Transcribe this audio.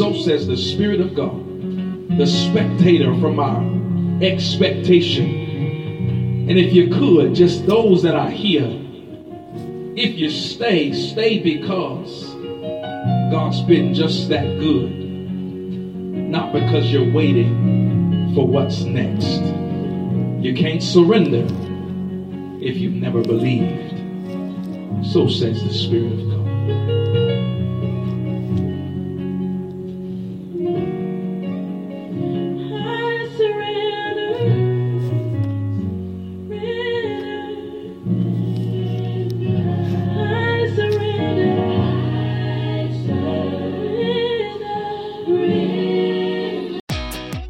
So says the Spirit of God, the spectator from our expectation. And if you could, just those that are here, if you stay, stay because God's been just that good. Not because you're waiting for what's next. You can't surrender if you've never believed. So says the Spirit of God.